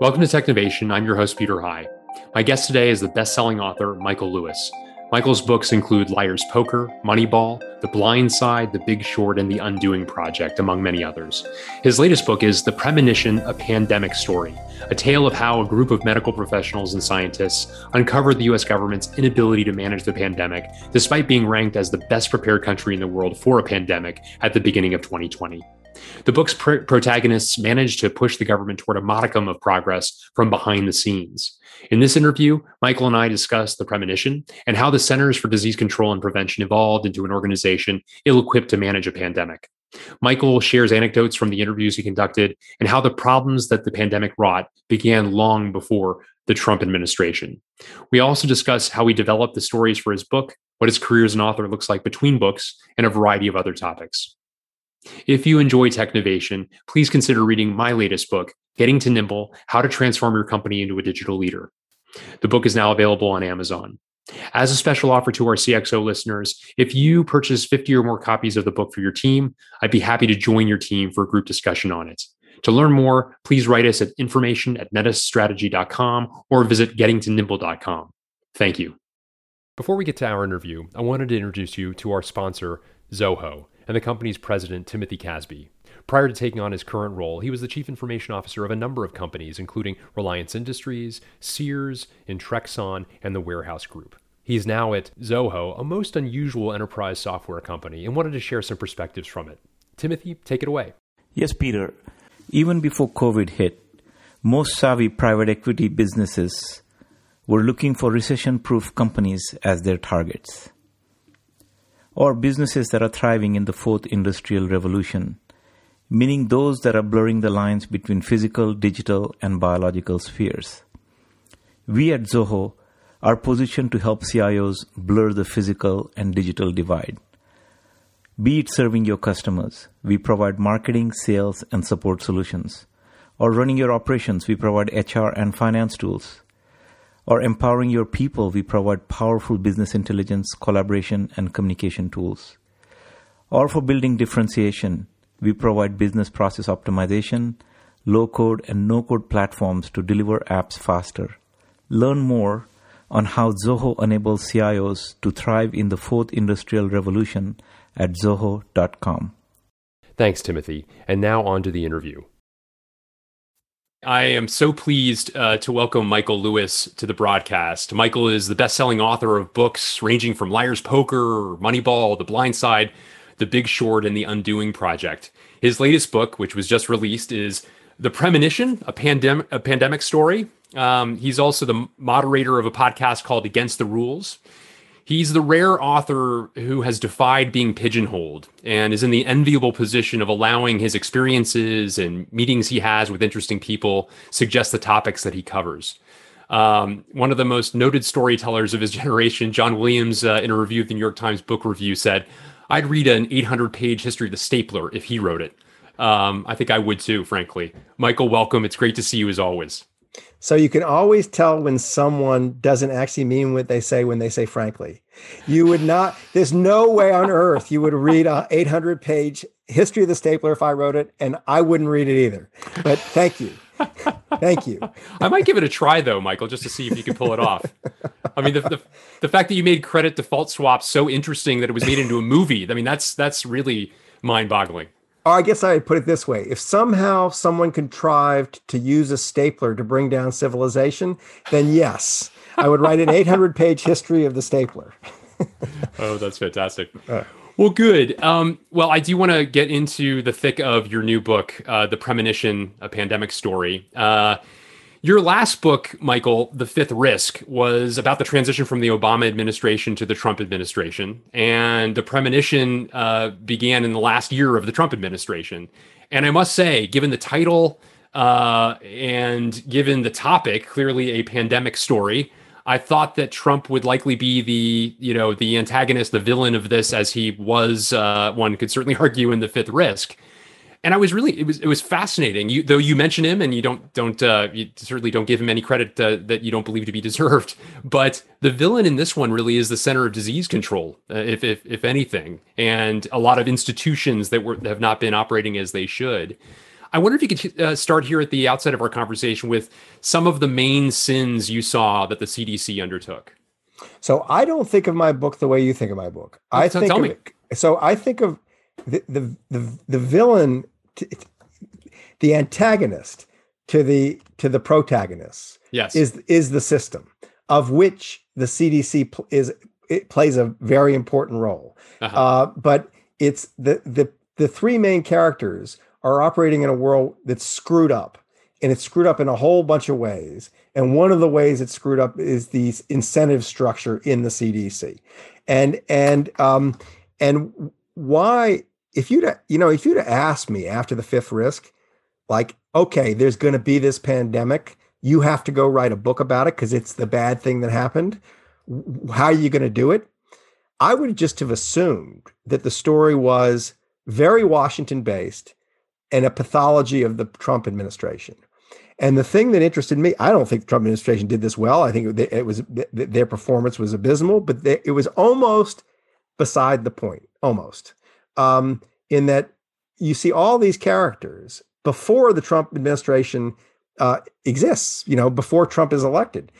Welcome to Technovation. I'm your host, Peter High. My guest today is the best selling author, Michael Lewis. Michael's books include Liar's Poker, Moneyball, The Blind Side, The Big Short, and The Undoing Project, among many others. His latest book is The Premonition, A Pandemic Story, a tale of how a group of medical professionals and scientists uncovered the US government's inability to manage the pandemic, despite being ranked as the best prepared country in the world for a pandemic at the beginning of 2020. The book's pr- protagonists managed to push the government toward a modicum of progress from behind the scenes. In this interview, Michael and I discuss the premonition and how the Centers for Disease Control and Prevention evolved into an organization ill equipped to manage a pandemic. Michael shares anecdotes from the interviews he conducted and how the problems that the pandemic wrought began long before the Trump administration. We also discuss how he developed the stories for his book, what his career as an author looks like between books, and a variety of other topics. If you enjoy Technovation, please consider reading my latest book, Getting to Nimble How to Transform Your Company into a Digital Leader. The book is now available on Amazon. As a special offer to our CXO listeners, if you purchase 50 or more copies of the book for your team, I'd be happy to join your team for a group discussion on it. To learn more, please write us at information at metisstrategy.com or visit gettingtonimble.com. Thank you. Before we get to our interview, I wanted to introduce you to our sponsor, Zoho and the company's president, Timothy Casby. Prior to taking on his current role, he was the chief information officer of a number of companies, including Reliance Industries, Sears, Intrexon, and the Warehouse Group. He's now at Zoho, a most unusual enterprise software company, and wanted to share some perspectives from it. Timothy, take it away. Yes, Peter. Even before COVID hit, most savvy private equity businesses were looking for recession proof companies as their targets or businesses that are thriving in the fourth industrial revolution, meaning those that are blurring the lines between physical, digital, and biological spheres. We at Zoho are positioned to help CIOs blur the physical and digital divide. Be it serving your customers, we provide marketing, sales, and support solutions. Or running your operations, we provide HR and finance tools or empowering your people, we provide powerful business intelligence, collaboration, and communication tools. Or for building differentiation, we provide business process optimization, low code, and no code platforms to deliver apps faster. Learn more on how Zoho enables CIOs to thrive in the fourth industrial revolution at zoho.com. Thanks, Timothy. And now on to the interview. I am so pleased uh, to welcome Michael Lewis to the broadcast. Michael is the best selling author of books ranging from Liar's Poker, Moneyball, The Blind Side, The Big Short, and The Undoing Project. His latest book, which was just released, is The Premonition, a, pandem- a pandemic story. Um, he's also the moderator of a podcast called Against the Rules. He's the rare author who has defied being pigeonholed and is in the enviable position of allowing his experiences and meetings he has with interesting people suggest the topics that he covers. Um, one of the most noted storytellers of his generation, John Williams, uh, in a review of the New York Times Book Review, said, I'd read an 800 page history of the stapler if he wrote it. Um, I think I would too, frankly. Michael, welcome. It's great to see you as always. So you can always tell when someone doesn't actually mean what they say when they say frankly. You would not, there's no way on earth you would read a 800 page history of the stapler if I wrote it, and I wouldn't read it either. But thank you. Thank you. I might give it a try though, Michael, just to see if you can pull it off. I mean, the, the, the fact that you made credit default swaps so interesting that it was made into a movie. I mean, that's that's really mind boggling. Or I guess I'd put it this way if somehow someone contrived to use a stapler to bring down civilization, then yes, I would write an 800 page history of the stapler. oh, that's fantastic. Uh, well, good. Um, well, I do want to get into the thick of your new book, uh, The Premonition, a pandemic story. Uh, your last book, Michael, The Fifth Risk, was about the transition from the Obama administration to the Trump administration. And the premonition uh, began in the last year of the Trump administration. And I must say, given the title uh, and given the topic, clearly a pandemic story, I thought that Trump would likely be the, you know, the antagonist, the villain of this, as he was, uh, one could certainly argue, in The Fifth Risk and I was really it was it was fascinating. You though you mention him and you don't don't uh, you certainly don't give him any credit uh, that you don't believe to be deserved. But the villain in this one really is the center of disease control, uh, if if if anything, and a lot of institutions that were have not been operating as they should. I wonder if you could uh, start here at the outset of our conversation with some of the main sins you saw that the CDC undertook. So I don't think of my book the way you think of my book. I so think tell of me. It, so I think of the the the, the villain, the antagonist to the to the protagonist Yes. is is the system of which the CDC pl- is it plays a very important role. Uh-huh. Uh, but it's the the the three main characters are operating in a world that's screwed up, and it's screwed up in a whole bunch of ways. And one of the ways it's screwed up is the incentive structure in the CDC, and and um and why if you'd you know if you'd asked me after the fifth risk, like okay, there's going to be this pandemic, you have to go write a book about it because it's the bad thing that happened. How are you going to do it? I would just have assumed that the story was very Washington based and a pathology of the Trump administration. And the thing that interested me, I don't think the Trump administration did this well. I think it was their performance was abysmal, but it was almost beside the point, almost. Um, in that you see all these characters before the Trump administration uh, exists, you know, before Trump is elected,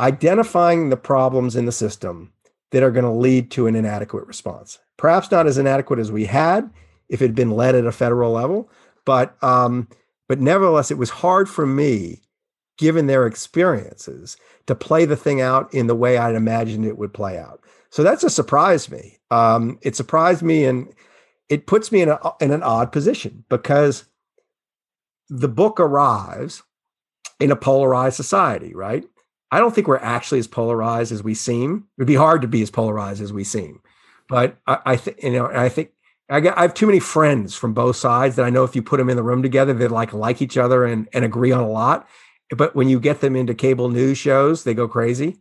identifying the problems in the system that are going to lead to an inadequate response. Perhaps not as inadequate as we had if it had been led at a federal level, but um, but nevertheless, it was hard for me, given their experiences, to play the thing out in the way I'd imagined it would play out. So that's a surprised me. Um, it surprised me, and it puts me in a in an odd position because the book arrives in a polarized society, right? I don't think we're actually as polarized as we seem. It'd be hard to be as polarized as we seem, but I, I think you know. I think I, got, I have too many friends from both sides that I know if you put them in the room together, they like like each other and and agree on a lot. But when you get them into cable news shows, they go crazy.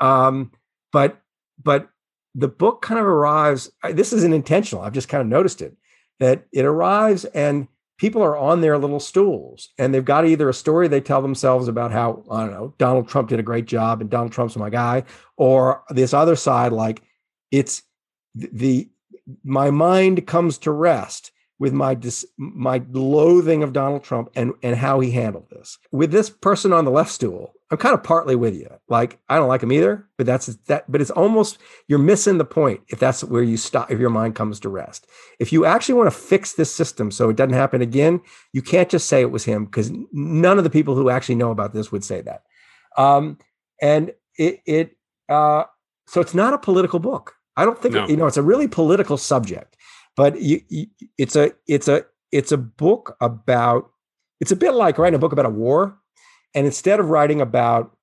Um, but but the book kind of arrives. This isn't intentional. I've just kind of noticed it that it arrives and people are on their little stools and they've got either a story they tell themselves about how I don't know Donald Trump did a great job and Donald Trump's my guy, or this other side like it's the my mind comes to rest with my dis, my loathing of Donald Trump and and how he handled this. With this person on the left stool, I'm kind of partly with you. Like I don't like him either, but that's that. But it's almost you're missing the point if that's where you stop. If your mind comes to rest, if you actually want to fix this system so it doesn't happen again, you can't just say it was him because none of the people who actually know about this would say that. Um, and it it uh, so it's not a political book. I don't think No. you know it's a really political subject, but you, you, it's a it's a it's a book about it's a bit like writing a book about a war, and instead of writing about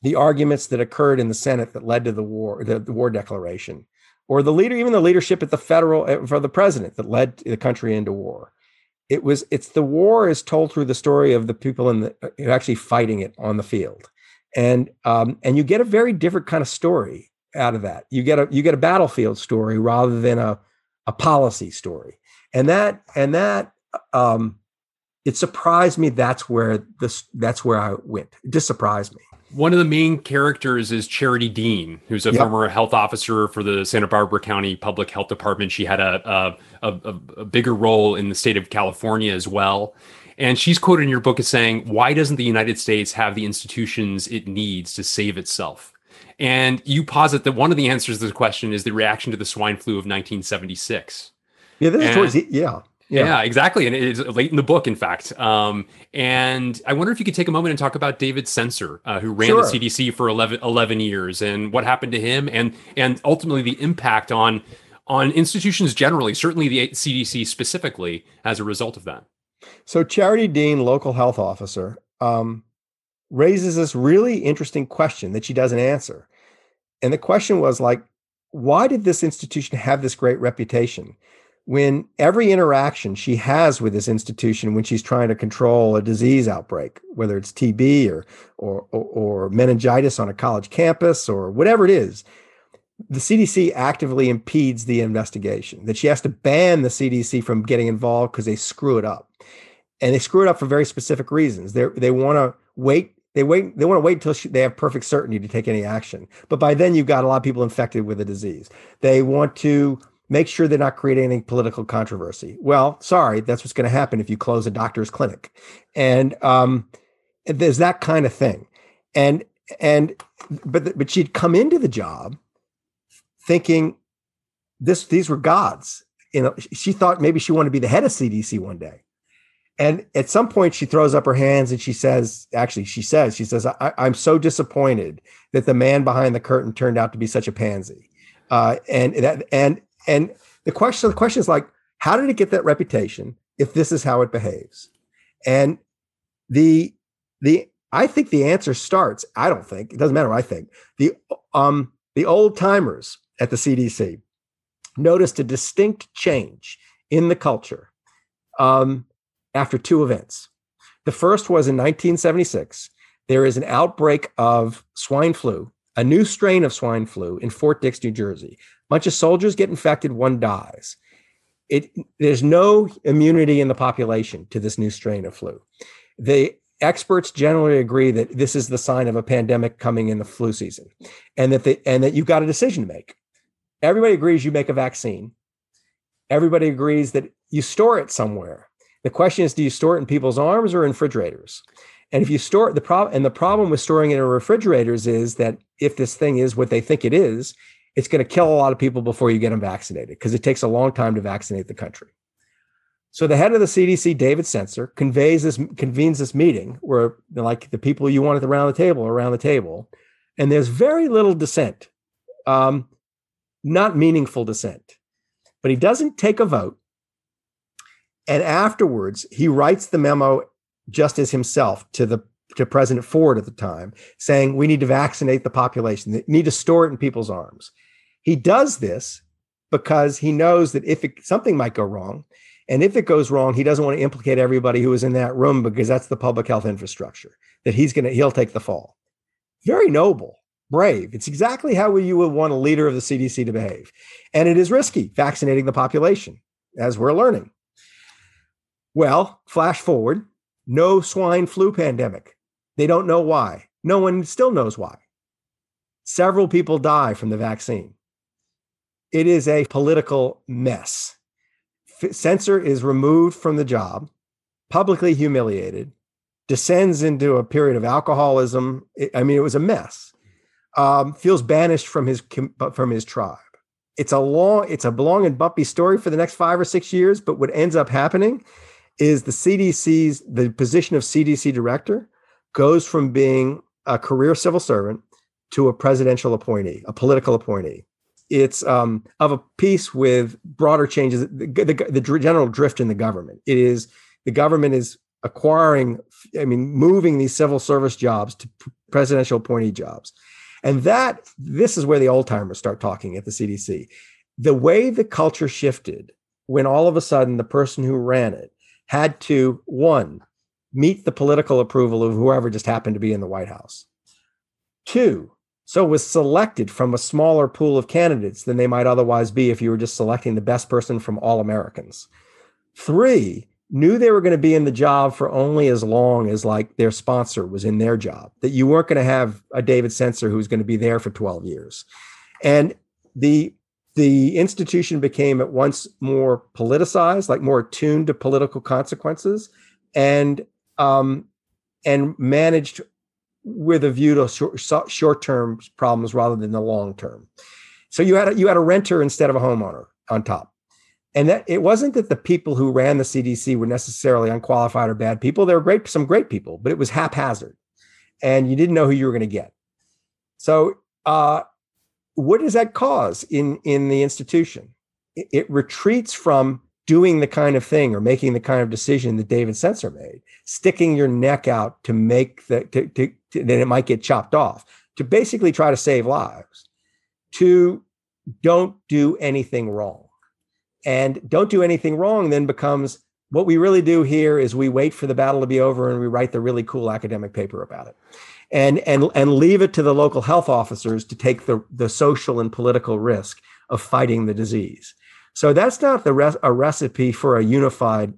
the arguments that occurred in the Senate that led to the war, the, the war declaration, or the leader, even the leadership at the federal uh, for the president that led the country into war. It was it's the war is told through the story of the people in the actually fighting it on the field, and um, and you get a very different kind of story out of that. You get a you get a battlefield story rather than a a policy story, and that and that um, it surprised me. That's where this that's where I went. It just surprised me. One of the main characters is Charity Dean, who's a Yep. former health officer for the Santa Barbara County Public Health Department. She had a a, a, a bigger role in the state of California as well. And she's quoted in your book as saying, Why doesn't the United States have the institutions it needs to save itself? And you posit that one of the answers to the question is the reaction to the swine flu of 1976. Yeah, this is And- towards the, yeah. Yeah. exactly. And it's late in the book, in fact. Um, and I wonder if you could take a moment and talk about David Sencer, uh, who ran Sure. the CDC for 11, 11 years and what happened to him and, and ultimately the impact on, on institutions generally, certainly the CDC specifically, as a result of that. So Charity Dean, local health officer, um, raises this really interesting question that she doesn't answer. And the question was like, why did this institution have this great reputation? When every interaction she has with this institution, when she's trying to control a disease outbreak, whether it's TB or or or, or meningitis on a college campus or whatever it is, the CDC actively impedes the investigation. That she has to ban the CDC from getting involved because they screw it up and they screw it up for very specific reasons. They they want to wait. They wait. They want to wait until they have perfect certainty to take any action. But by then, you've got a lot of people infected with the disease. They want to make sure they're not creating any political controversy. Well, sorry, that's what's going to happen if you close a doctor's clinic, and um, there's that kind of thing, and and but but she'd come into the job thinking this these were gods. You know, she thought maybe she wanted to be the head of CDC one day. And at some point, she throws up her hands and she says, actually, she says, she says, I, am so disappointed that the man behind the curtain turned out to be such a pansy. Uh, and that, and, and the question, the question is like, how did it get that reputation if this is how it behaves? And the, the, I think the answer starts, I don't think, it doesn't matter what I think. The, um, the old timers at the CDC noticed a distinct change in the culture. Um, after two events. The first was in 1976. There is an outbreak of swine flu, a new strain of swine flu in Fort Dix, New Jersey. Bunch of soldiers get infected, one dies. It, there's no immunity in the population to this new strain of flu. The experts generally agree that this is the sign of a pandemic coming in the flu season, and that they, and that you've got a decision to make. Everybody agrees you make a vaccine. Everybody agrees that you store it somewhere. The question is, do you store it in people's arms or in refrigerators? And if you store the problem, and the problem with storing it in refrigerators is that if this thing is what they think it is, it's going to kill a lot of people before you get them vaccinated because it takes a long time to vaccinate the country. So the head of the CDC, David Sencer, conveys this convenes this meeting where like the people you want at the round the table are around the table, and there's very little dissent, um, not meaningful dissent. But he doesn't take a vote. And afterwards, he writes the memo just as himself to the to President Ford at the time, saying we need to vaccinate the population, they need to store it in people's arms. He does this because he knows that if it, something might go wrong, and if it goes wrong, he doesn't want to implicate everybody who was in that room because that's the public health infrastructure that he's going to he'll take the fall. Very noble, brave. It's exactly how you would want a leader of the CDC to behave, and it is risky vaccinating the population, as we're learning. Well, flash forward, no swine flu pandemic. They don't know why. No one still knows why. Several people die from the vaccine. It is a political mess. Sencer is removed from the job, publicly humiliated, descends into a period of alcoholism. I mean, it was a mess. Um, feels banished from his from his tribe. It's a long, it's a long and bumpy story for the next five or six years. But what ends up happening is the CDC's the position of CDC director goes from being a career civil servant to a presidential appointee, a political appointee. It's um, of a piece with broader changes, the, the, the general drift in the government. It is the government is acquiring, I mean, moving these civil service jobs to presidential appointee jobs. And that, this is where the old timers start talking at the CDC. The way the culture shifted when all of a sudden the person who ran it had to one meet the political approval of whoever just happened to be in the White House. Two, so was selected from a smaller pool of candidates than they might otherwise be if you were just selecting the best person from all Americans. Three, knew they were going to be in the job for only as long as like their sponsor was in their job that you weren't going to have a david sencer who's going to be there for 12 years and the the institution became at once more politicized, like more attuned to political consequences, and um, and managed with a view to short, short-term problems rather than the long-term. So you had a, you had a renter instead of a homeowner on top, and that it wasn't that the people who ran the CDC were necessarily unqualified or bad people. There were great, some great people, but it was haphazard, and you didn't know who you were going to get. So uh, what does that cause in in the institution? It, it, retreats from doing the kind of thing or making the kind of decision that David Sencer made, sticking your neck out to make the to, to, to, then it might get chopped off to basically try to save lives. To don't do anything wrong, and don't do anything wrong then becomes what we really do here is we wait for the battle to be over and we write the really cool academic paper about it and and and leave it to the local health officers to take the the social and political risk of fighting the disease. So that's not the res- a recipe for a unified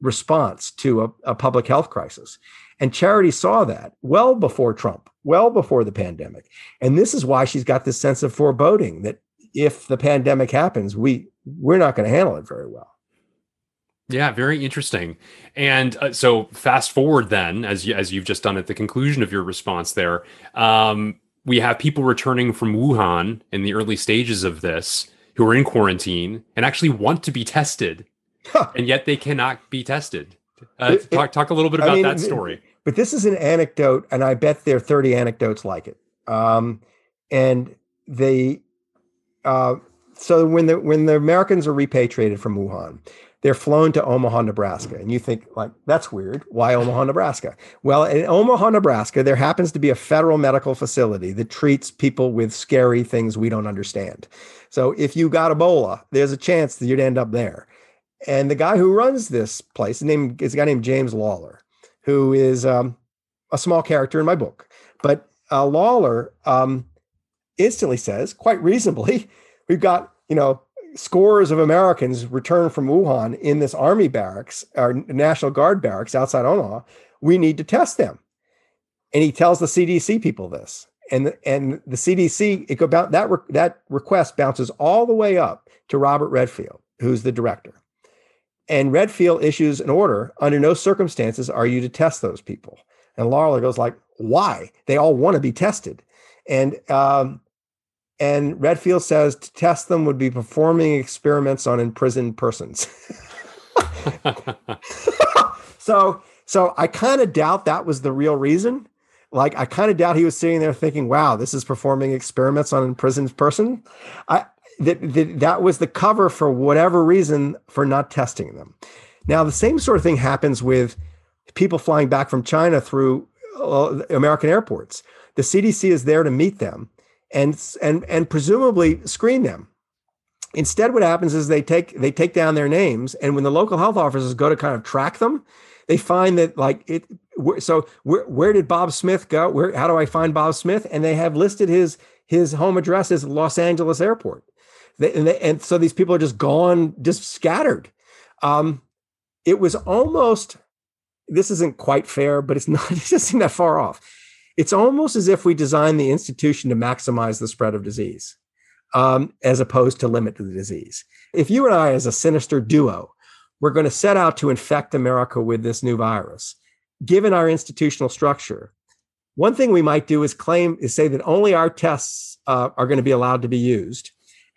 response to a, a public health crisis. And Charity saw that well before Trump, well before the pandemic. And this is why she's got this sense of foreboding that if the pandemic happens, we we're not going to handle it very well. Yeah, very interesting. And uh, so, fast forward then, as you, as you've just done at the conclusion of your response there, um, we have people returning from Wuhan in the early stages of this who are in quarantine and actually want to be tested, huh. and yet they cannot be tested. Uh, it, talk talk a little bit about I mean, that story. But this is an anecdote, and I bet there are thirty anecdotes like it. Um, and they, uh, so when the when the Americans are repatriated from Wuhan, they're flown to Omaha, Nebraska. And you think, like, that's weird. Why Omaha, Nebraska? Well, in Omaha, Nebraska, there happens to be a federal medical facility that treats people with scary things we don't understand. So if you got Ebola, there's a chance that you'd end up there. And the guy who runs this place, his name is a guy named James Lawler, who is um, a small character in my book. But uh, Lawler um, instantly says, quite reasonably, we've got, you know, scores of Americans returned from Wuhan in this army barracks, our National Guard barracks outside Omaha. We need to test them. And he tells the CDC people this. And, and the CDC, it go about that, re- that request bounces all the way up to Robert Redfield, who's the director. And Redfield issues an order under no circumstances are you to test those people. And Lawler goes like, why? They all want to be tested. And um, and Redfield says to test them would be performing experiments on imprisoned persons. so so I kind of doubt that was the real reason. Like I kind of doubt he was sitting there thinking, "Wow, this is performing experiments on an imprisoned person." I that, that that was the cover for whatever reason for not testing them. Now the same sort of thing happens with people flying back from China through uh, American airports. The CDC is there to meet them and and and presumably screen them. Instead, what happens is they take they take down their names, and when the local health officers go to kind of track them, they find that like it. So where where did Bob Smith go? Where how do I find Bob Smith? And they have listed his his home address as Los Angeles Airport. They, and, they, and so these people are just gone, just scattered. Um, it was almost this isn't quite fair, but it's not, it doesn't seem that far off. It's almost as if we designed the institution to maximize the spread of disease um, as opposed to limit the disease. If you and I, as a sinister duo, we're going to set out to infect America with this new virus, given our institutional structure, one thing we might do is claim is say that only our tests uh, are going to be allowed to be used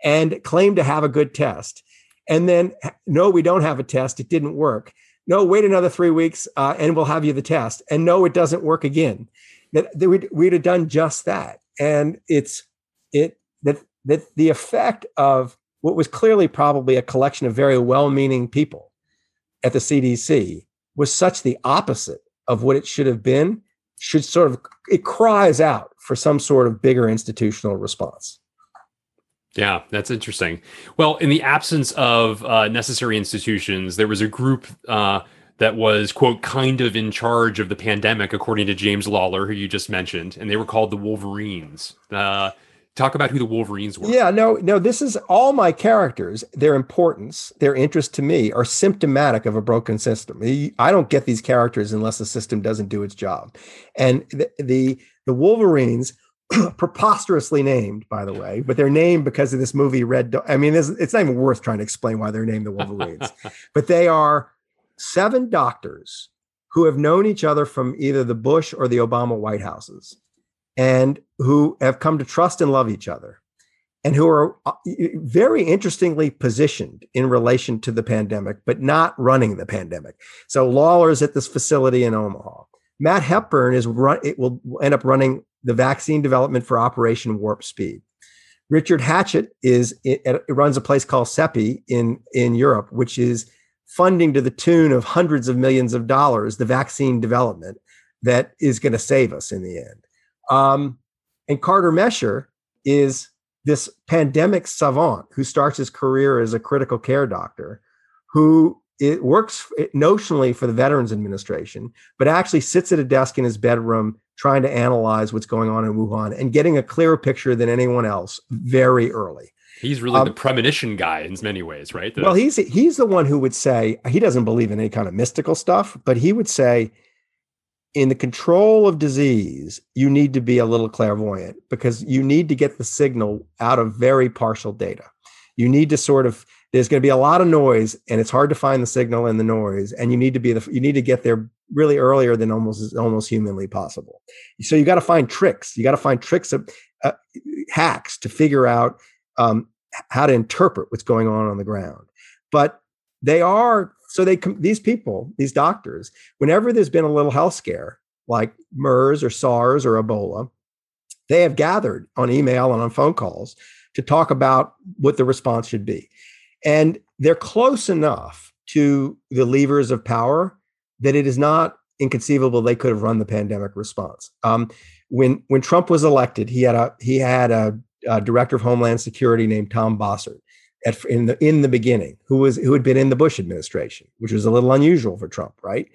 and claim to have a good test. And then, no, we don't have a test. It didn't work no, wait another three weeks uh, and we'll have you the test. And no, it doesn't work again. That, that we'd, we'd have done just that. And it's it that that the effect of what was clearly probably a collection of very well-meaning people at the CDC was such the opposite of what it should have been. Should sort of it cries out for some sort of bigger institutional response. Yeah, that's interesting. Well, in the absence of uh, necessary institutions, there was a group uh, that was, quote, kind of in charge of the pandemic, according to James Lawler, who you just mentioned, and they were called the Wolverines. Uh, talk about who the Wolverines were. Yeah, no, no, this is all my characters, their importance, their interest to me are symptomatic of a broken system. I don't get these characters unless the system doesn't do its job. And the, the, the Wolverines preposterously named, by the way, but they're named because of this movie Red. I mean, it's not even worth trying to explain why they're named the Wolverines, but they are seven doctors who have known each other from either the Bush or the Obama White Houses, and who have come to trust and love each other, and who are uh, very interestingly positioned in relation to the pandemic, but not running the pandemic. So Lawler is at this facility in Omaha. Matt Hepburn is run. It will end up running the vaccine development for Operation Warp Speed. Richard Hatchett is it runs a place called CEPI in in Europe, which is funding to the tune of hundreds of millions of dollars the vaccine development that is going to save us in the end. Um, and Carter Mecher is this pandemic savant who starts his career as a critical care doctor, who it works notionally for the Veterans Administration, but actually sits at a desk in his bedroom trying to analyze what's going on in Wuhan and getting a clearer picture than anyone else very early. He's really um, the premonition guy in many ways, right? The, well, he's he's the one who would say he doesn't believe in any kind of mystical stuff, but he would say in the control of disease, you need to be a little clairvoyant because you need to get the signal out of very partial data. You need to sort of there's going to be a lot of noise and it's hard to find the signal in the noise and you need to be the you need to get there really earlier than almost almost humanly possible. So you got to find tricks. You got to find tricks of uh, hacks to figure out um, how to interpret what's going on on the ground. But they are so they these people, these doctors, whenever there's been a little health scare like MERS or SARS or Ebola, they have gathered on email and on phone calls to talk about what the response should be. And they're close enough to the levers of power that it is not inconceivable they could have run the pandemic response. Um, when when Trump was elected, he had a he had a, a director of Homeland Security named Tom Bossert at, in the in the beginning, who was who had been in the Bush administration, which was a little unusual for Trump, right?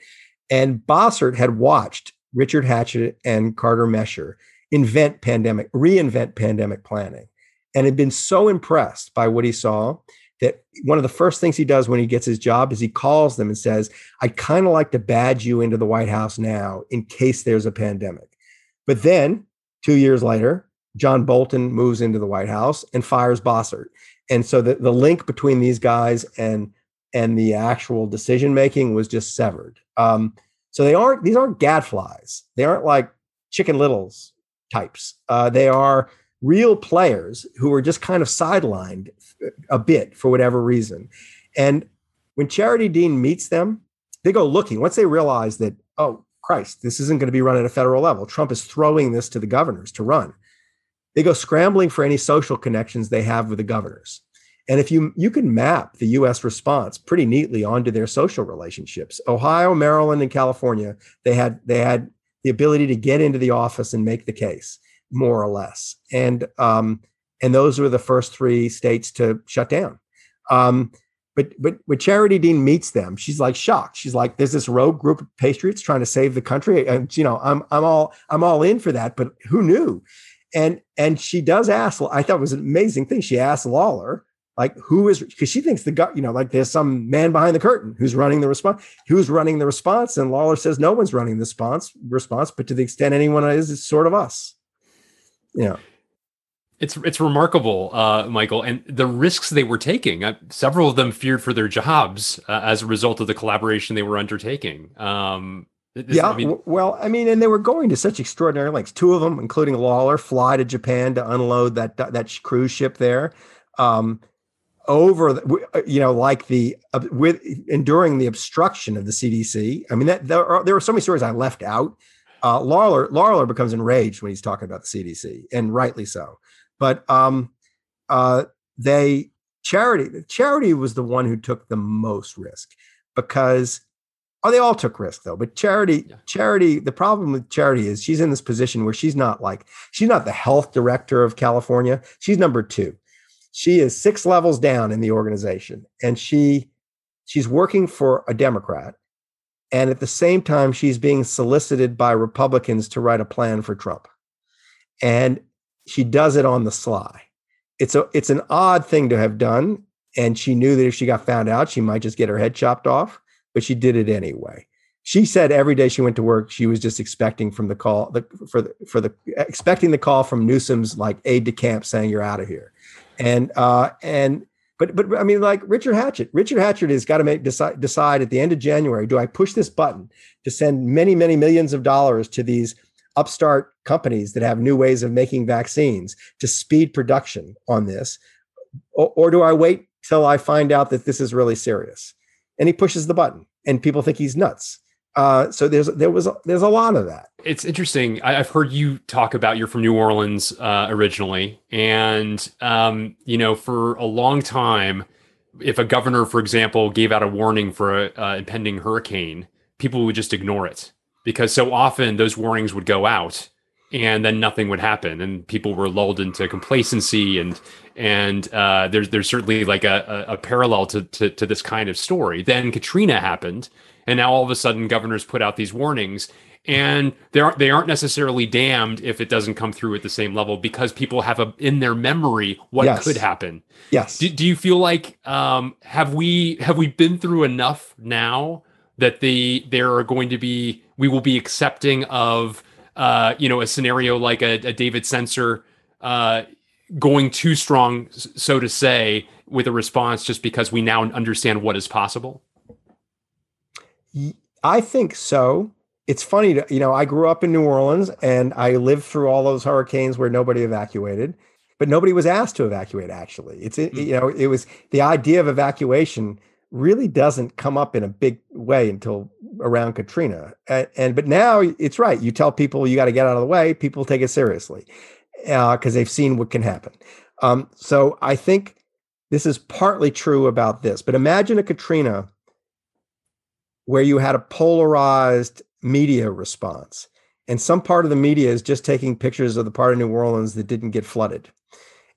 And Bossert had watched Richard Hatchett and Carter Mecher invent pandemic, reinvent pandemic planning, and had been so impressed by what he saw that one of the first things he does when he gets his job is he calls them and says, I'd kind of like to badge you into the White House now in case there's a pandemic. But then two years later, John Bolton moves into the White House and fires Bossert. And so the, the link between these guys and and the actual decision making was just severed. Um, so they aren't these aren't gadflies. They aren't like chicken littles types. Uh, they are real players who are just kind of sidelined a bit for whatever reason. And when Charity Dean meets them, they go looking. Once they realize that, oh, Christ, this isn't going to be run at a federal level. Trump is throwing this to the governors to run. They go scrambling for any social connections they have with the governors. And if you you can map the US response pretty neatly onto their social relationships. Ohio, Maryland, and California, they had they had the ability to get into the office and make the case more or less. And um, and those were the first three states to shut down. Um, but but when Charity Dean meets them, she's like shocked. She's like, "There's this rogue group of patriots trying to save the country, and you know, I'm I'm all I'm all in for that." But who knew? And and she does ask. I thought it was an amazing thing. She asked Lawler, like, who is because she thinks the gut, you know, like there's some man behind the curtain who's running the response. Who's running the response? And Lawler says no one's running the response response, but to the extent anyone is, it's sort of us you know it's it's remarkable, uh, Michael, and the risks they were taking. Uh, several of them feared for their jobs uh, as a result of the collaboration they were undertaking. Um, this, yeah, I mean, well, I mean, and they were going to such extraordinary lengths. Two of them, including Lawler, fly to Japan to unload that that cruise ship there. Um, over, the, uh, you know, like the uh, with enduring the obstruction of the CDC. I mean, that there are there were so many stories I left out uh, Lawler Lawler becomes enraged when he's talking about the CDC, and rightly so. But um, uh, they charity charity was the one who took the most risk because oh they all took risk though but charity yeah. charity the problem with charity is she's in this position where she's not like she's not the health director of california she's number two she is six levels down in the organization and she she's working for a democrat and at the same time, she's being solicited by Republicans to write a plan for Trump. And she does it on the sly. It's a it's an odd thing to have done. And she knew that if she got found out, she might just get her head chopped off, but she did it anyway. She said every day she went to work, she was just expecting from the call the, for the for the expecting the call from Newsom's like aide de camp saying you're out of here, and uh, and but but I mean, like Richard Hatchett. Richard Hatchett has got to make decide decide at the end of January: do I push this button to send many many millions of dollars to these upstart companies that have new ways of making vaccines to speed production on this, or, or do I wait till I find out that this is really serious? And he pushes the button, and people think he's nuts. Uh, so there's there was there's a lot of that. It's interesting. I, have heard you talk about you're from New Orleans uh, originally, and um, you know for a long time, if a governor, for example, gave out a warning for a, a impending hurricane, people would just ignore it because so often those warnings would go out and then nothing would happen and people were lulled into complacency and and uh, there's there's certainly like a, a, a parallel to, to, to this kind of story. Then katrina happened and now all of a sudden governors put out these warnings and they aren't they aren't necessarily damned if it doesn't come through at the same level because people have a in their memory what yes. could happen. Yes. Do, do you feel like um have we have we been through enough now that the there are going to be we will be accepting of uh, you know a scenario like a, a David Sencer uh, going too strong, so to say, with a response just because we now understand what is possible? I think so. It's funny to, you know, I grew up in New Orleans and I lived through all those hurricanes where nobody evacuated, but nobody was asked to evacuate actually. It's, mm-hmm. you know, it was the idea of evacuation really doesn't come up in a big way until around Katrina. And, and but now it's right. You tell people you got to get out of the way, people take it seriously because uh, they've seen what can happen. Um, so I think this is partly true about this. But imagine a Katrina where you had a polarized media response, and some part of the media is just taking pictures of the part of New Orleans that didn't get flooded.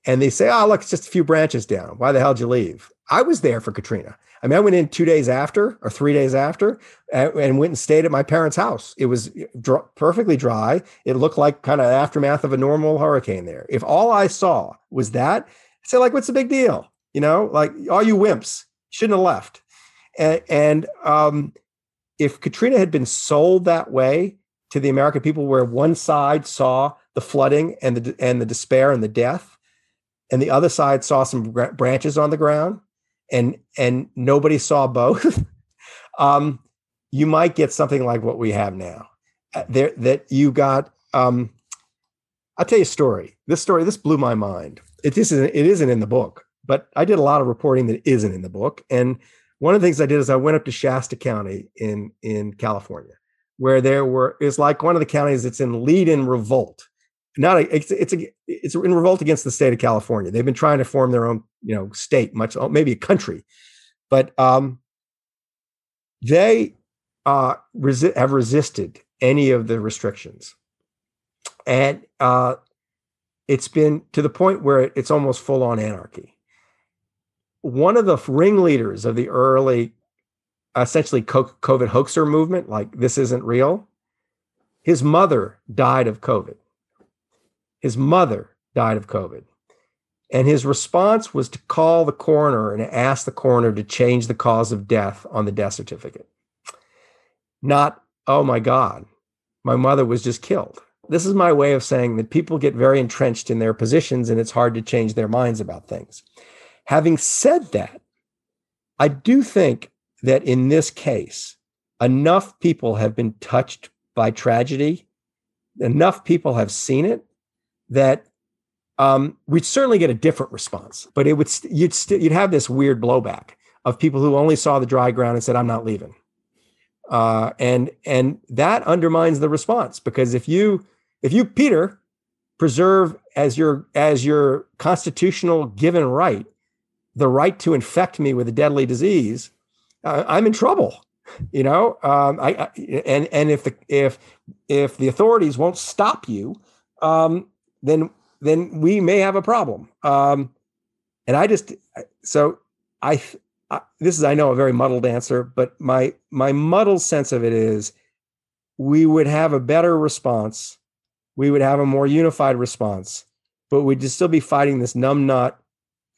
And they say, oh, look, it's just a few branches down. Why the hell did you leave? I was there for Katrina. I mean, I went in two days after or three days after and, and went and stayed at my parents' house. It was dr- perfectly dry. It looked like kind of aftermath of a normal hurricane there. If all I saw was that, I'd say, like, what's the big deal? You know, like, all you wimps shouldn't have left. And, and um, if Katrina had been sold that way to the American people, where one side saw the flooding and the and the despair and the death, and the other side saw some branches on the ground, and and nobody saw both, um, you might get something like what we have now. Uh, there that you got. Um, I'll tell you a story. This story this blew my mind. It isn't it isn't in the book, but I did a lot of reporting that isn't in the book. And one of the things I did is I went up to Shasta County in in California, where there were it's like one of the counties that's in lead in revolt not a, it's it's a, it's in revolt against the state of California. They've been trying to form their own, you know, state, much oh, maybe a country, but um, they uh, resi- have resisted any of the restrictions, and uh, it's been to the point where it's almost full on anarchy. One of the ringleaders of the early, essentially COVID hoaxer movement, like this isn't real, his mother died of COVID his mother died of COVID. And his response was to call the coroner and ask the coroner to change the cause of death on the death certificate. Not, oh my God, my mother was just killed. This is my way of saying that people get very entrenched in their positions and it's hard to change their minds about things. Having said that, I do think that in this case, enough people have been touched by tragedy, enough people have seen it that um, we'd certainly get a different response, but it would st- you'd st- you'd have this weird blowback of people who only saw the dry ground and said, "I'm not leaving," uh, and and that undermines the response because if you if you Peter preserve as your as your constitutional given right the right to infect me with a deadly disease, uh, I'm in trouble. You know, um, I, I, and and if the if if the authorities won't stop you, um, then then we may have a problem. Um, and I just so I, I this is I know a very muddled answer, but my my muddled sense of it is we would have a better response, we would have a more unified response, but we'd just still be fighting this numbnut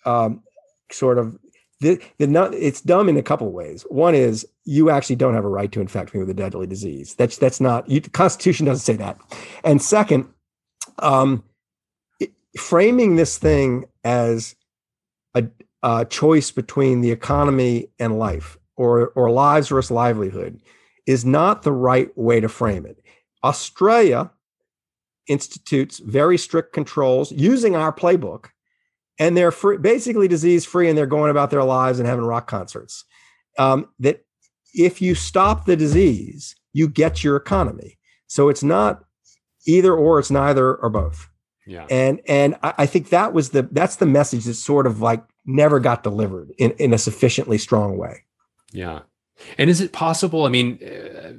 um, sort of the, the not, it's dumb in a couple ways. One is you actually don't have a right to infect me with a deadly disease. That's that's not you, the Constitution doesn't say that. And second, um, framing this thing as a, a, choice between the economy and life or, or lives versus livelihood is not the right way to frame it. Australia institutes very strict controls using our playbook, and they're free, basically disease free and they're going about their lives and having rock concerts. Um, that if you stop the disease, you get your economy. So it's not either or, it's neither or both. Yeah. And and I, think that was the that's the message that sort of like never got delivered in, in a sufficiently strong way. Yeah. And is it possible? I mean, uh,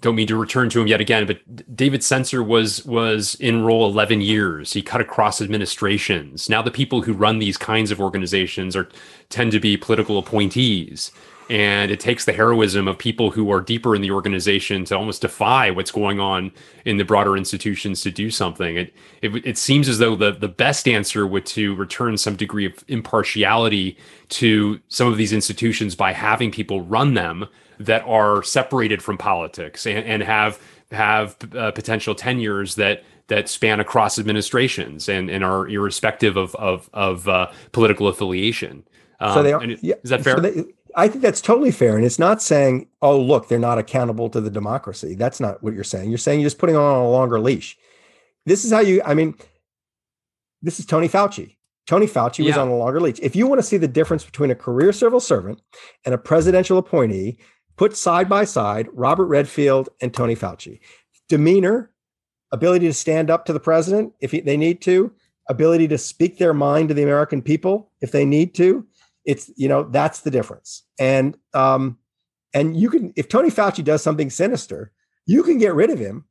don't mean to return to him yet again, but David Sencer was was in role eleven years. He cut across administrations. Now the people who run these kinds of organizations are tend to be political appointees. And it takes the heroism of people who are deeper in the organization to almost defy what's going on in the broader institutions to do something. It it, it seems as though the the best answer would to return some degree of impartiality to some of these institutions by having people run them that are separated from politics and, and have have uh, potential tenures that that span across administrations and, and are irrespective of of, of uh, political affiliation. Um, so they are, yeah, is that fair? So they, I think that's totally fair. And it's not saying, oh, look, they're not accountable to the democracy. That's not what you're saying. You're saying you're just putting on a longer leash. This is how you, I mean, this is Tony Fauci. Tony Fauci yeah. was on a longer leash. If you want to see the difference between a career civil servant and a presidential appointee, put side by side Robert Redfield and Tony Fauci. Demeanor, ability to stand up to the president if they need to, ability to speak their mind to the American people if they need to, it's you know that's the difference. And um, and you can if Tony Fauci does something sinister, you can get rid of him,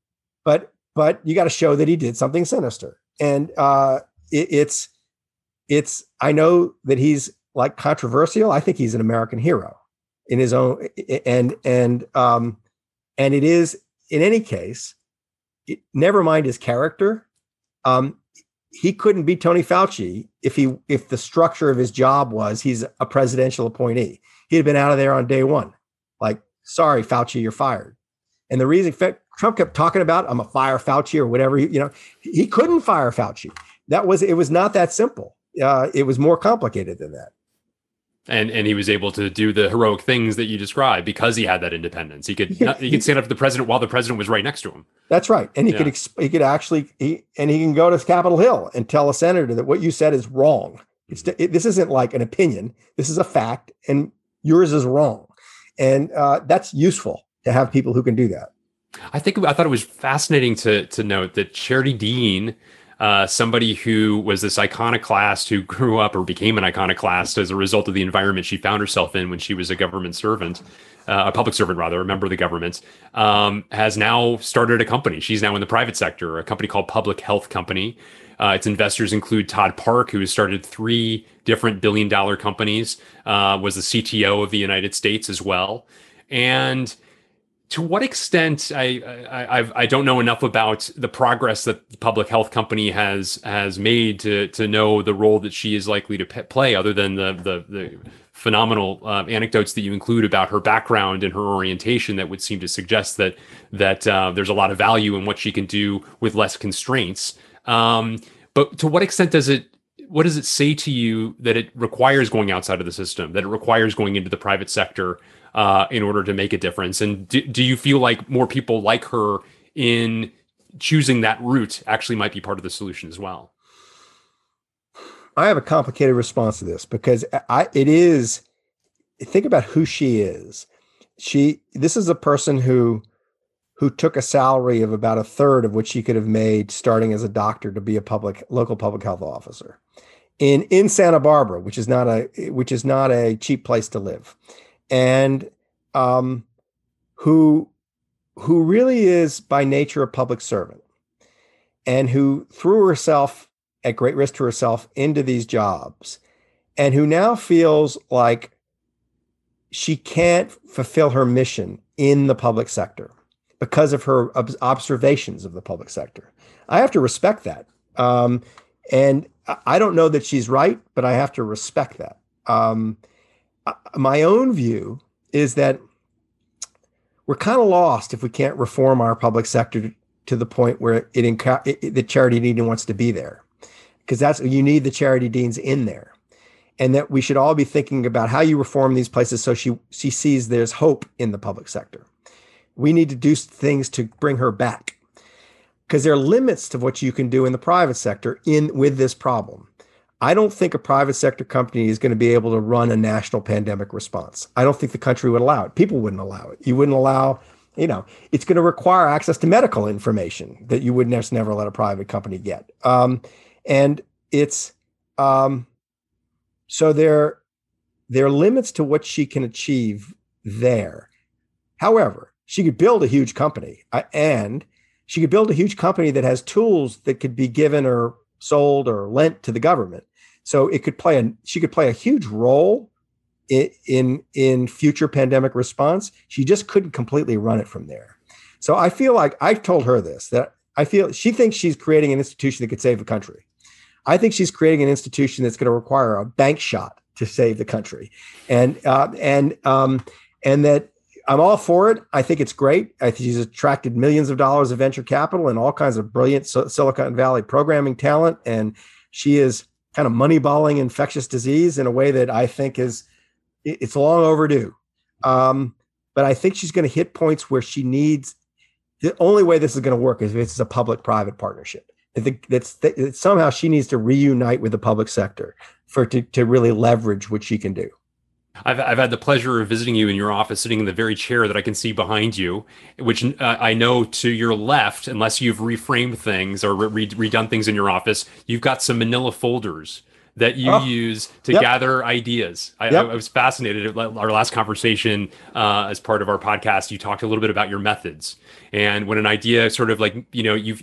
but but you got to show that he did something sinister. And uh, it, it's it's I know that he's like controversial. I think he's an American hero in his own and and um and it is in any case it, never mind his character um he couldn't be Tony Fauci if he if the structure of his job was he's a presidential appointee. He'd have been out of there on day one. Like, sorry, Fauci, you're fired. And the reason Trump kept talking about, I'm a fire Fauci or whatever, you know, he couldn't fire Fauci. That was it was not that simple. Uh, it was more complicated than that and and he was able to do the heroic things that you described because he had that independence. He could he could stand up to the president while the president was right next to him. That's right, and he yeah. could he could actually he and he can go to Capitol Hill and tell a senator that what you said is wrong. It's it, this isn't like an opinion. This is a fact, and yours is wrong, and uh, that's useful to have people who can do that. I think I thought it was fascinating to to note that Charity Dean uh, somebody who was this iconoclast who grew up or became an iconoclast as a result of the environment she found herself in when she was a government servant, uh, a public servant rather, a member of the government, um, has now started a company. She's now in the private sector, a company called Public Health Company. Uh, its investors include Todd Park, who has started three different billion dollar companies, uh, was the CTO of the United States as well. And to what extent I, I I've, I do not know enough about the progress that the public health company has has made to to know the role that she is likely to p- play, other than the the, the phenomenal uh, anecdotes that you include about her background and her orientation that would seem to suggest that that uh, there's a lot of value in what she can do with less constraints. Um, but to what extent does it what does it say to you that it requires going outside of the system, that it requires going into the private sector uh, in order to make a difference? And do, do you feel like more people like her in choosing that route actually might be part of the solution as well? I have a complicated response to this because I it is think about who she is. She this is a person who who took a salary of about a third of what she could have made starting as a doctor to be a public local public health officer in in Santa Barbara, which is not a which is not a cheap place to live and um, who who really is by nature a public servant and who threw herself at great risk to herself into these jobs and who now feels like she can't fulfill her mission in the public sector because of her observations of the public sector. I have to respect that. Um, and I don't know that she's right, but I have to respect that. Um, my own view is that we're kind of lost if we can't reform our public sector to the point where it, it, the charity dean wants to be there. Because that's you need the charity deans in there. And that we should all be thinking about how you reform these places so she she sees there's hope in the public sector. We need to do things to bring her back. Because there are limits to what you can do in the private sector in with this problem I don't think a private sector company is going to be able to run a national pandemic response. I don't think the country would allow it. People wouldn't allow it. You wouldn't allow, you know, it's going to require access to medical information that you would never, let a private company get. Um, and it's um, so there, there are limits to what she can achieve there. However, she could build a huge company uh, and she could build a huge company that has tools that could be given or sold or lent to the government so it could play a she could play a huge role in in future pandemic response. She just couldn't completely run it from there. So I feel like I've told her this that I feel she thinks she's creating an institution that could save the country. I think she's creating an institution that's going to require a bank shot to save the country, and uh, and um, and that I'm all for it. I think it's great. I think she's attracted millions of dollars of venture capital and all kinds of brilliant Silicon Valley programming talent, and she is kind of moneyballing infectious disease in a way that I think is it's long overdue. Um, but I think she's going to hit points where she needs. The only way this is going to work is if it's a public-private partnership. That's that somehow she needs to reunite with the public sector for to, to really leverage what she can do. I've, I've had the pleasure of visiting you in your office, sitting in the very chair that I can see behind you, which uh, I know to your left, unless you've reframed things or re- redone things in your office, you've got some manila folders that you oh, use to yep. gather ideas. I, yep. I, I, was fascinated at our last conversation uh, as part of our podcast. You talked a little bit about your methods and when an idea sort of like you know you've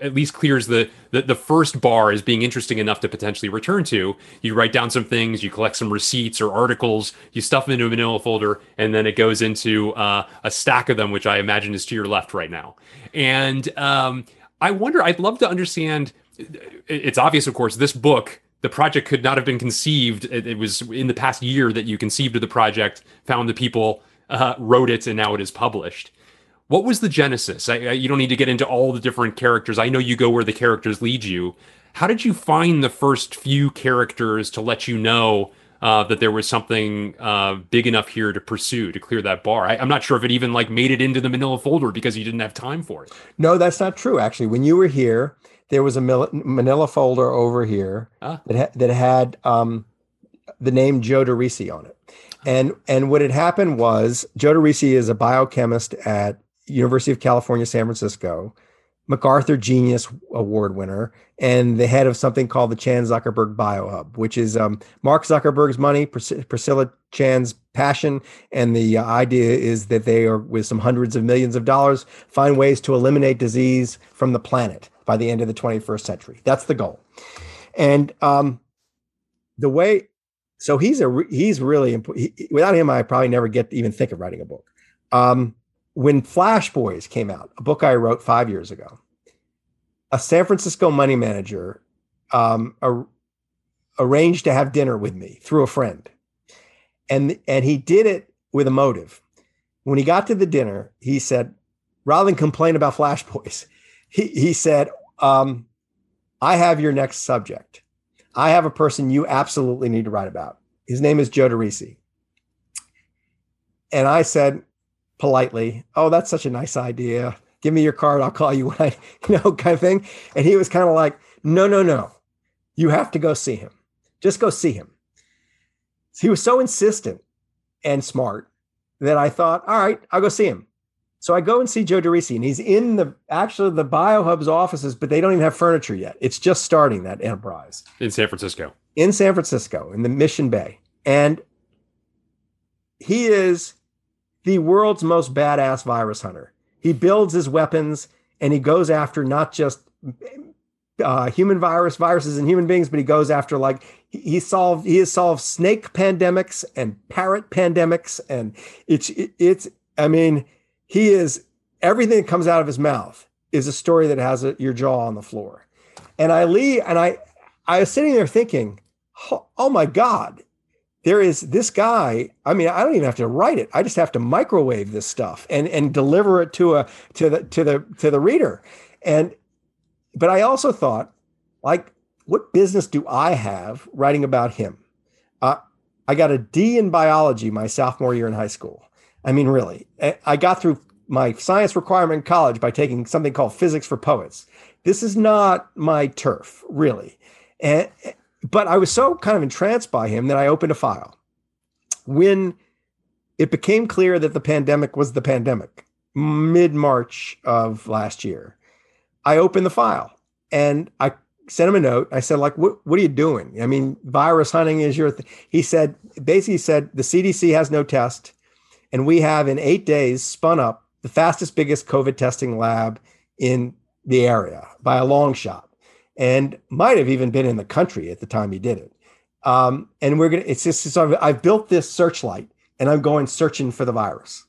at least clears the, the the first bar as being interesting enough to potentially return to. You write down some things, you collect some receipts or articles, you stuff them into a manila folder, and then it goes into uh, a stack of them, which I imagine is to your left right now. And um, I wonder. I'd love to understand. It's obvious, of course, this book the project could not have been conceived. It, it, was in the past year that you conceived of the project, found the people, uh, wrote it, and now it is published. What was the genesis? I, I, you don't need to get into all the different characters. I know you go where the characters lead you. How did you find the first few characters to let you know uh, that there was something uh, big enough here to pursue to clear that bar. I, am not sure if it even like made it into the Manila folder because you didn't have time for it. No, that's not true. Actually, when you were here, there was a Manila folder over here ah. that ha- that had um, the name Joe DeRisi on it. And and what had happened was Joe DeRisi is a biochemist at University of California, San Francisco, MacArthur Genius Award winner, and the head of something called the Chan Zuckerberg BioHub, which is um, Mark Zuckerberg's money, Pris- Priscilla Chan's passion, and the uh, idea is that they are, with some hundreds of millions of dollars, find ways to eliminate disease from the planet by the end of the 21st century. That's the goal. And um, the way, so he's a he's really he, without him, I probably never get to even think of writing a book. Um, when Flash Boys came out, a book I wrote five years ago, a San Francisco money manager um, a, arranged to have dinner with me through a friend, and and he did it with a motive. When he got to the dinner, he said, rather than complain about Flash Boys, he, he said, um, I have your next subject. I have a person you absolutely need to write about. His name is Joe DeRisi. And I said politely, Oh, that's such a nice idea. Give me your card. I'll call you when I, you know, kind of thing. And he was kind of like, No, no, no. You have to go see him. Just go see him. He was so insistent and smart that I thought, All right, I'll go see him. So I go and see Joe DeRisi, and he's in the actually the BioHub's offices, but they don't even have furniture yet. It's just starting that enterprise in San Francisco. In San Francisco, in the Mission Bay, and he is the world's most badass virus hunter. He builds his weapons, and he goes after not just uh, human virus viruses and human beings, but he goes after like he solved he has solved snake pandemics and parrot pandemics, and it's it's I mean he is everything that comes out of his mouth is a story that has a, your jaw on the floor. And I leave, and I, I was sitting there thinking, oh, oh my God, there is this guy. I mean, I don't even have to write it. I just have to microwave this stuff and and deliver it to a to the to the to the reader. And but I also thought, like, what business do I have writing about him? Uh, I got a D in biology my sophomore year in high school. I mean, really, I got through my science requirement in college by taking something called physics for poets. This is not my turf, really. And, but I was so kind of entranced by him that I opened a file. When it became clear that the pandemic was the pandemic, mid March of last year, I opened the file and I sent him a note. I said, like, what, what are you doing? I mean, virus hunting is your thing. He said, basically said, the CDC has no test. And we have in eight days spun up the fastest, biggest COVID testing lab in the area by a long shot and might have even been in the country at the time he did it. Um, and we're gonna. It's just sort of, I've built this searchlight, and I'm going searching for the virus.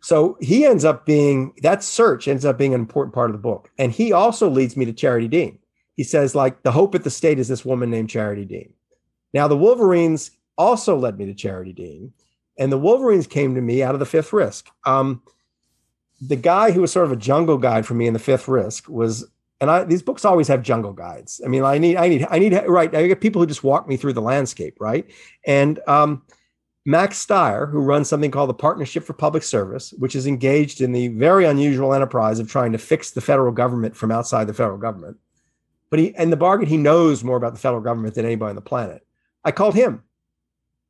So he ends up being that search ends up being an important part of the book, and he also leads me to Charity Dean. He says like the hope at the state is this woman named Charity Dean. Now the Wolverines also led me to Charity Dean, and the Wolverines came to me out of the Fifth Risk. Um, the guy who was sort of a jungle guide for me in the Fifth Risk was and I, these books always have jungle guides. I mean, I need, I need, I need, right. I get people who just walk me through the landscape, right? And um, Max Stier, who runs something called the Partnership for Public Service, which is engaged in the very unusual enterprise of trying to fix the federal government from outside the federal government. But he, in the bargain, he knows more about the federal government than anybody on the planet. I called him,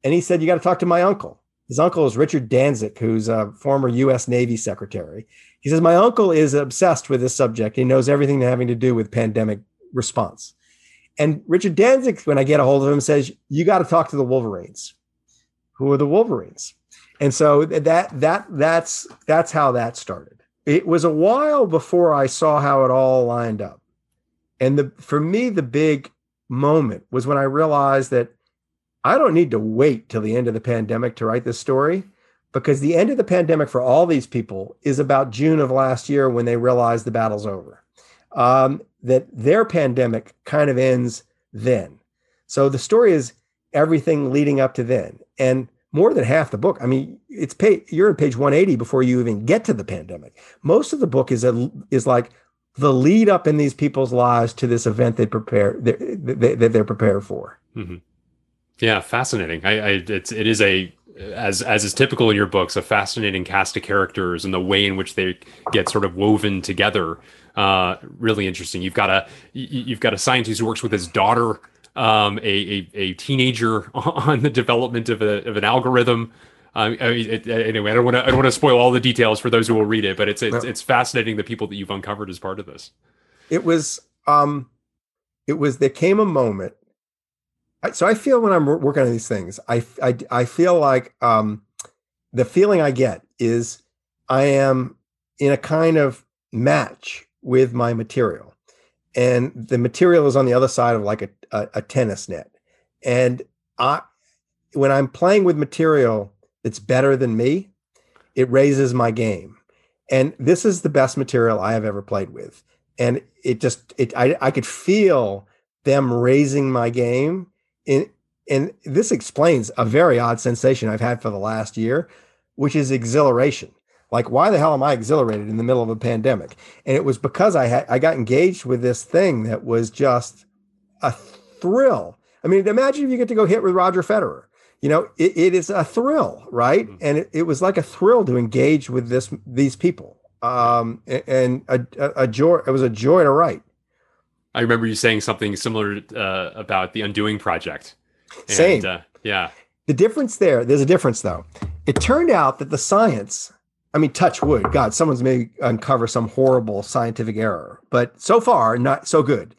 and he said, "You got to talk to my uncle." His uncle is Richard Danzig, who's a former U.S. Navy secretary. He says, My uncle is obsessed with this subject. He knows everything having to do with pandemic response. And Richard Danzig, when I get a hold of him, says, You got to talk to the Wolverines. Who are the Wolverines? And so that that that's that's how that started. It was a while before I saw how it all lined up. And the for me, the big moment was when I realized that I don't need to wait till the end of the pandemic to write this story because the end of the pandemic for all these people is about June of last year when they realized the battle's over. Um, that their pandemic kind of ends then. So the story is everything leading up to then. And more than half the book, I mean, it's you're at page 180 before you even get to the pandemic. Most of the book is a, is like the lead up in these people's lives to this event they prepare that they, they're prepared for. Mm-hmm. Yeah, fascinating. I, I it's it is a as as is typical in your books, a fascinating cast of characters and the way in which they get sort of woven together. Uh, really interesting. You've got a you've got a scientist who works with his daughter, um, a, a, a teenager on the development of a of an algorithm. Uh, I mean, it, anyway, I don't want to I don't want to spoil all the details for those who will read it, but it's it's, it's fascinating the people that you've uncovered as part of this. It was um, it was there came a moment so I feel when I'm working on these things, I I, I feel like um, the feeling I get is I am in a kind of match with my material, and the material is on the other side of like a, a, a tennis net, and I when I'm playing with material that's better than me, it raises my game, and this is the best material I have ever played with, and it just it I I could feel them raising my game and, and this explains a very odd sensation I've had for the last year, which is exhilaration. Like, why the hell am I exhilarated in the middle of a pandemic? And it was because I had I got engaged with this thing that was just a thrill. I mean, imagine if you get to go hit with Roger Federer. You know, it, it is a thrill, right? Mm-hmm. And it, it, was like a thrill to engage with this these people. Um, and a, a, a joy. It was a joy to write. I remember you saying something similar uh, about the Undoing Project. And, Same. Uh, yeah. The difference there, there's a difference though. It turned out that the science, I mean, touch wood, God, someone's may uncover some horrible scientific error, but so far, not so good.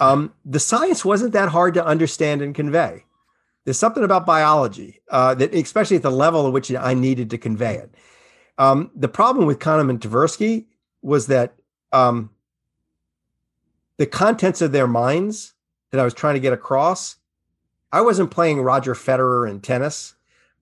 Um, the science wasn't that hard to understand and convey. There's something about biology uh, that, especially at the level at which I needed to convey it. Um, the problem with Kahneman Tversky was that um, the contents of their minds that I was trying to get across, I wasn't playing Roger Federer in tennis.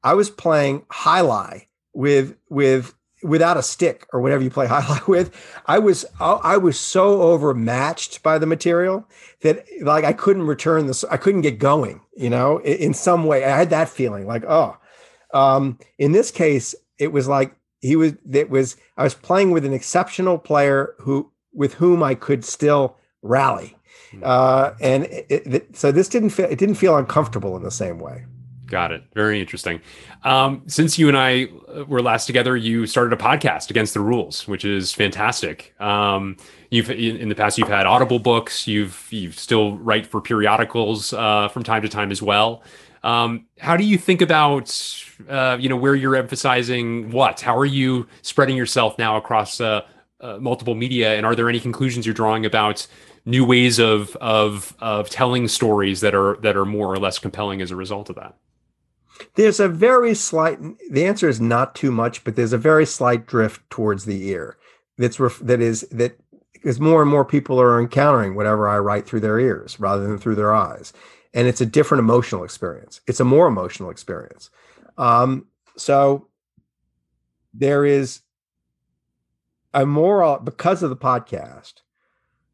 I was playing jai alai with with without a stick or whatever you play jai alai with. I was I was so overmatched by the material that like I couldn't return this. I couldn't get going. You know, in, in some way, I had that feeling like oh. Um, in this case, it was like he was. It was I was playing with an exceptional player who with whom I could still rally. Hmm. Uh, and it, it, so this didn't feel it didn't feel uncomfortable in the same way. Got it. Very interesting. Um, since you and I uh, were last together, you started a podcast against the rules, which is fantastic. Um, you've in the past you've had Audible books. You've you've still write for periodicals uh, from time to time as well. Um, how do you think about uh, you know where you're emphasizing what? How are you spreading yourself now across uh, uh multiple media? And are there any conclusions you're drawing about new ways of of of telling stories that are that are more or less compelling as a result of that? There's a very slight. The answer is not too much, but there's a very slight drift towards the ear. That's ref, that is that because more and more people are encountering whatever I write through their ears rather than through their eyes. and it's a different emotional experience. It's a more emotional experience. Um, so there is I'm more because of the podcast.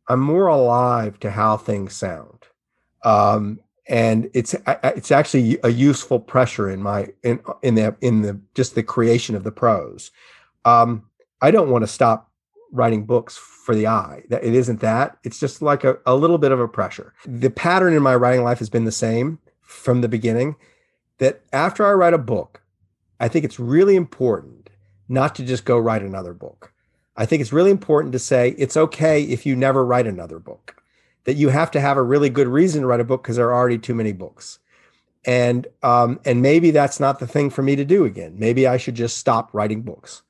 I'm more alive to how things sound, um, and it's it's actually a useful pressure in my in in the in the just the creation of the prose. Um, I don't want to stop writing books for the eye. That it isn't that. It's just like a, a little bit of a pressure. The pattern in my writing life has been the same from the beginning. That after I write a book, I think it's really important not to just go write another book. I think it's really important to say it's okay if you never write another book, that you have to have a really good reason to write a book because there are already too many books. And um, and maybe that's not the thing for me to do again. Maybe I should just stop writing books.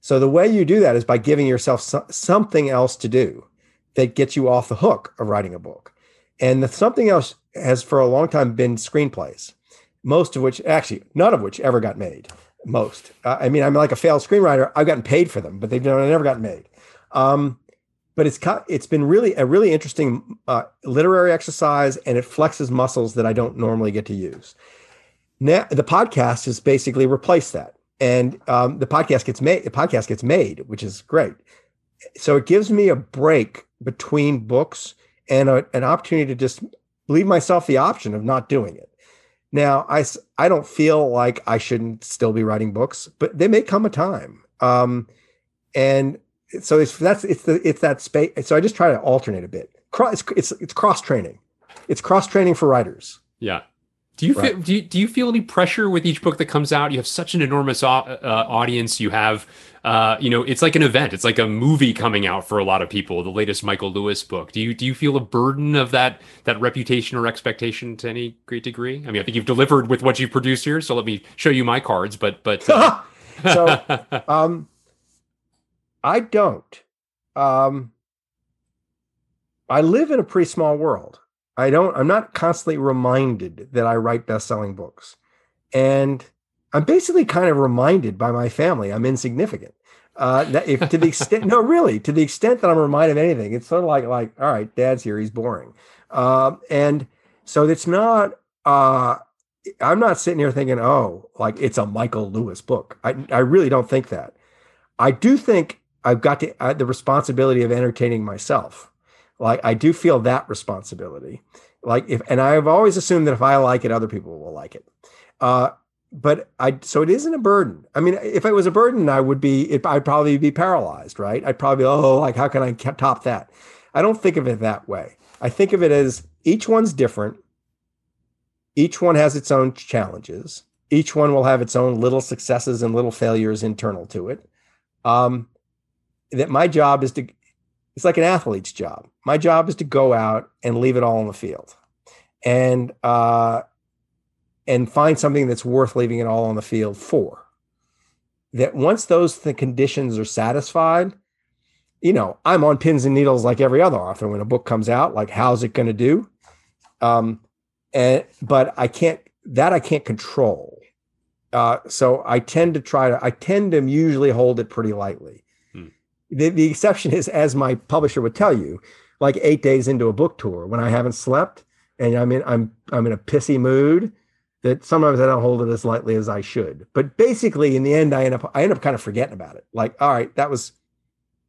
So the way you do that is by giving yourself so- something else to do that gets you off the hook of writing a book. And the something else has for a long time been screenplays, most of which actually none of which ever got made. Most, uh, I mean, I'm like a failed screenwriter. I've gotten paid for them, but they've never gotten made. Um, but it's it's been really a really interesting uh, literary exercise, and it flexes muscles that I don't normally get to use. Now, the podcast has basically replaced that and um, the podcast gets made. The podcast gets made, which is great. So it gives me a break between books and a, an opportunity to just leave myself the option of not doing it. Now, I I don't feel like I shouldn't still be writing books, but there may come a time. Um, and so it's that's it's the it's that space. So I just try to alternate a bit. Cross, it's it's, it's cross training. It's cross training for writers. Yeah. Do you right. feel do you, do you feel any pressure with each book that comes out? You have such an enormous uh, uh, audience. You have, uh, you know, it's like an event. It's like a movie coming out for a lot of people. The latest Michael Lewis book. Do you do you feel a burden of that that reputation or expectation to any great degree? I mean, I think you've delivered with what you've produced here. So let me show you my cards. But but uh... so um, I don't. Um, I live in a pretty small world. I don't, I'm not constantly reminded that I write best selling books. And I'm basically kind of reminded by my family I'm insignificant. Uh, if to the extent, no, really, to the extent that I'm reminded of anything, it's sort of like, like, all right, dad's here, he's boring. Uh, and so it's not, uh, I'm not sitting here thinking, oh, like it's a Michael Lewis book. I, I really don't think that. I do think I've got to, uh, the responsibility of entertaining myself like I do feel that responsibility. Like if and I've always assumed that if I like it, other people will like it. Uh, but I so it isn't a burden. I mean, if it was a burden, I would be. I'd probably be paralyzed, right? I'd probably oh, like how can I top that? I don't think of it that way. I think of it as each one's different. Each one has its own challenges. Each one will have its own little successes and little failures internal to it. Um, that my job is to it's like an athlete's job. My job is to go out and leave it all on the field, and uh, and find something that's worth leaving it all on the field for. That once those th- conditions are satisfied, you know, I'm on pins and needles like every other author when a book comes out. Like, how's it going to do? Um, and but I can't that I can't control. Uh, so I tend to try to I tend to usually hold it pretty lightly. The, the exception is, as my publisher would tell you, like eight days into a book tour when I haven't slept and I'm in I'm I'm in a pissy mood that sometimes I don't hold it as lightly as I should. But basically, in the end, I end up I end up kind of forgetting about it. Like, all right, that was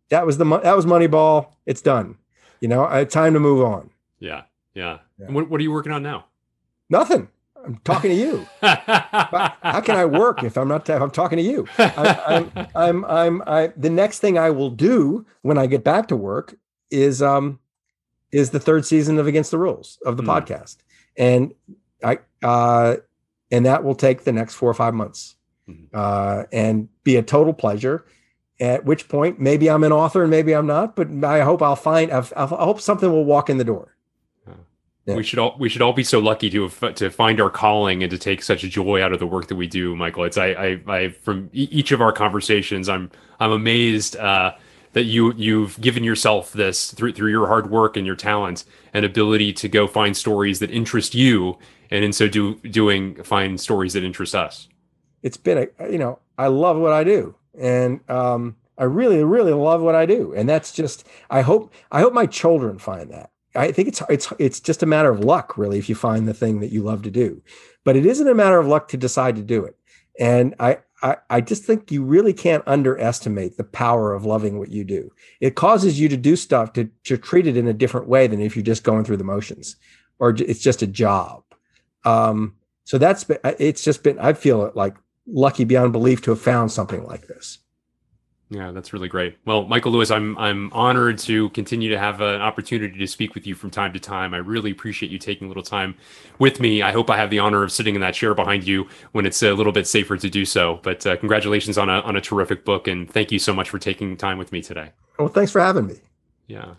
that was the that was Moneyball. It's done. You know, I time to move on. Yeah, yeah. yeah. What, what are you working on now? Nothing. I'm talking to you. how can I work if I'm not? If I'm talking to you. I, am I'm, I'm, I. The next thing I will do when I get back to work is, um, is the third season of Against the Rules of the mm. podcast, and I, uh, and that will take the next four or five months, mm. uh, and be a total pleasure. At which point, maybe I'm an author and maybe I'm not, but I hope I'll find. I hope something will walk in the door. Yeah. We should all we should all be so lucky to have, to find our calling and to take such joy out of the work that we do, Michael. It's I I, I from each of our conversations, I'm I'm amazed uh, that you you've given yourself this through through your hard work and your talent and ability to go find stories that interest you, and in so do doing find stories that interest us. It's been a you know I love what I do, and um, I really really love what I do, and that's just I hope I hope my children find that I think it's it's it's just a matter of luck, really, if you find the thing that you love to do. But it isn't a matter of luck to decide to do it. And I I, I just think you really can't underestimate the power of loving what you do. It causes you to do stuff to, to treat it in a different way than if you're just going through the motions or it's just a job. Um, so that's been, it's just been, I feel like lucky beyond belief to have found something like this. Yeah, that's really great. Well, Michael Lewis, I'm I'm honored to continue to have an opportunity to speak with you from time to time. I really appreciate you taking a little time with me. I hope I have the honor of sitting in that chair behind you when it's a little bit safer to do so. But uh, congratulations on a on a terrific book, and thank you so much for taking time with me today. Well, thanks for having me. Yeah.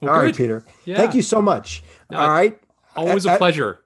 Well, All good. right, Peter. Yeah. Thank you so much. No, All right. Always a pleasure.